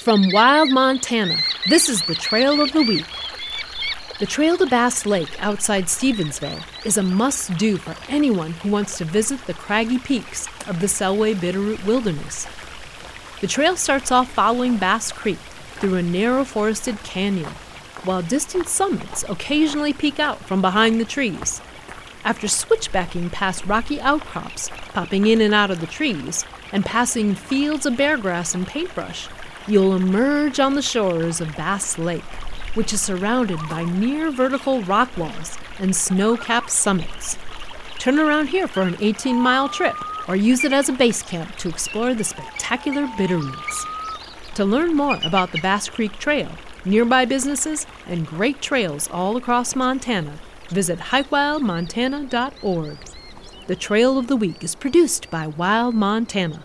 From Wild Montana, this is the Trail of the Week. The Trail to Bass Lake outside Stevensville is a must do for anyone who wants to visit the craggy peaks of the Selway Bitterroot Wilderness. The trail starts off following Bass Creek through a narrow forested canyon, while distant summits occasionally peek out from behind the trees. After switchbacking past rocky outcrops, popping in and out of the trees, and passing fields of beargrass and paintbrush, you'll emerge on the shores of Bass Lake, which is surrounded by near vertical rock walls and snow capped summits. Turn around here for an 18 mile trip or use it as a base camp to explore the spectacular Bitterroots. To learn more about the Bass Creek Trail, nearby businesses, and great trails all across Montana, visit hikewildmontana.org. The Trail of the Week is produced by Wild Montana.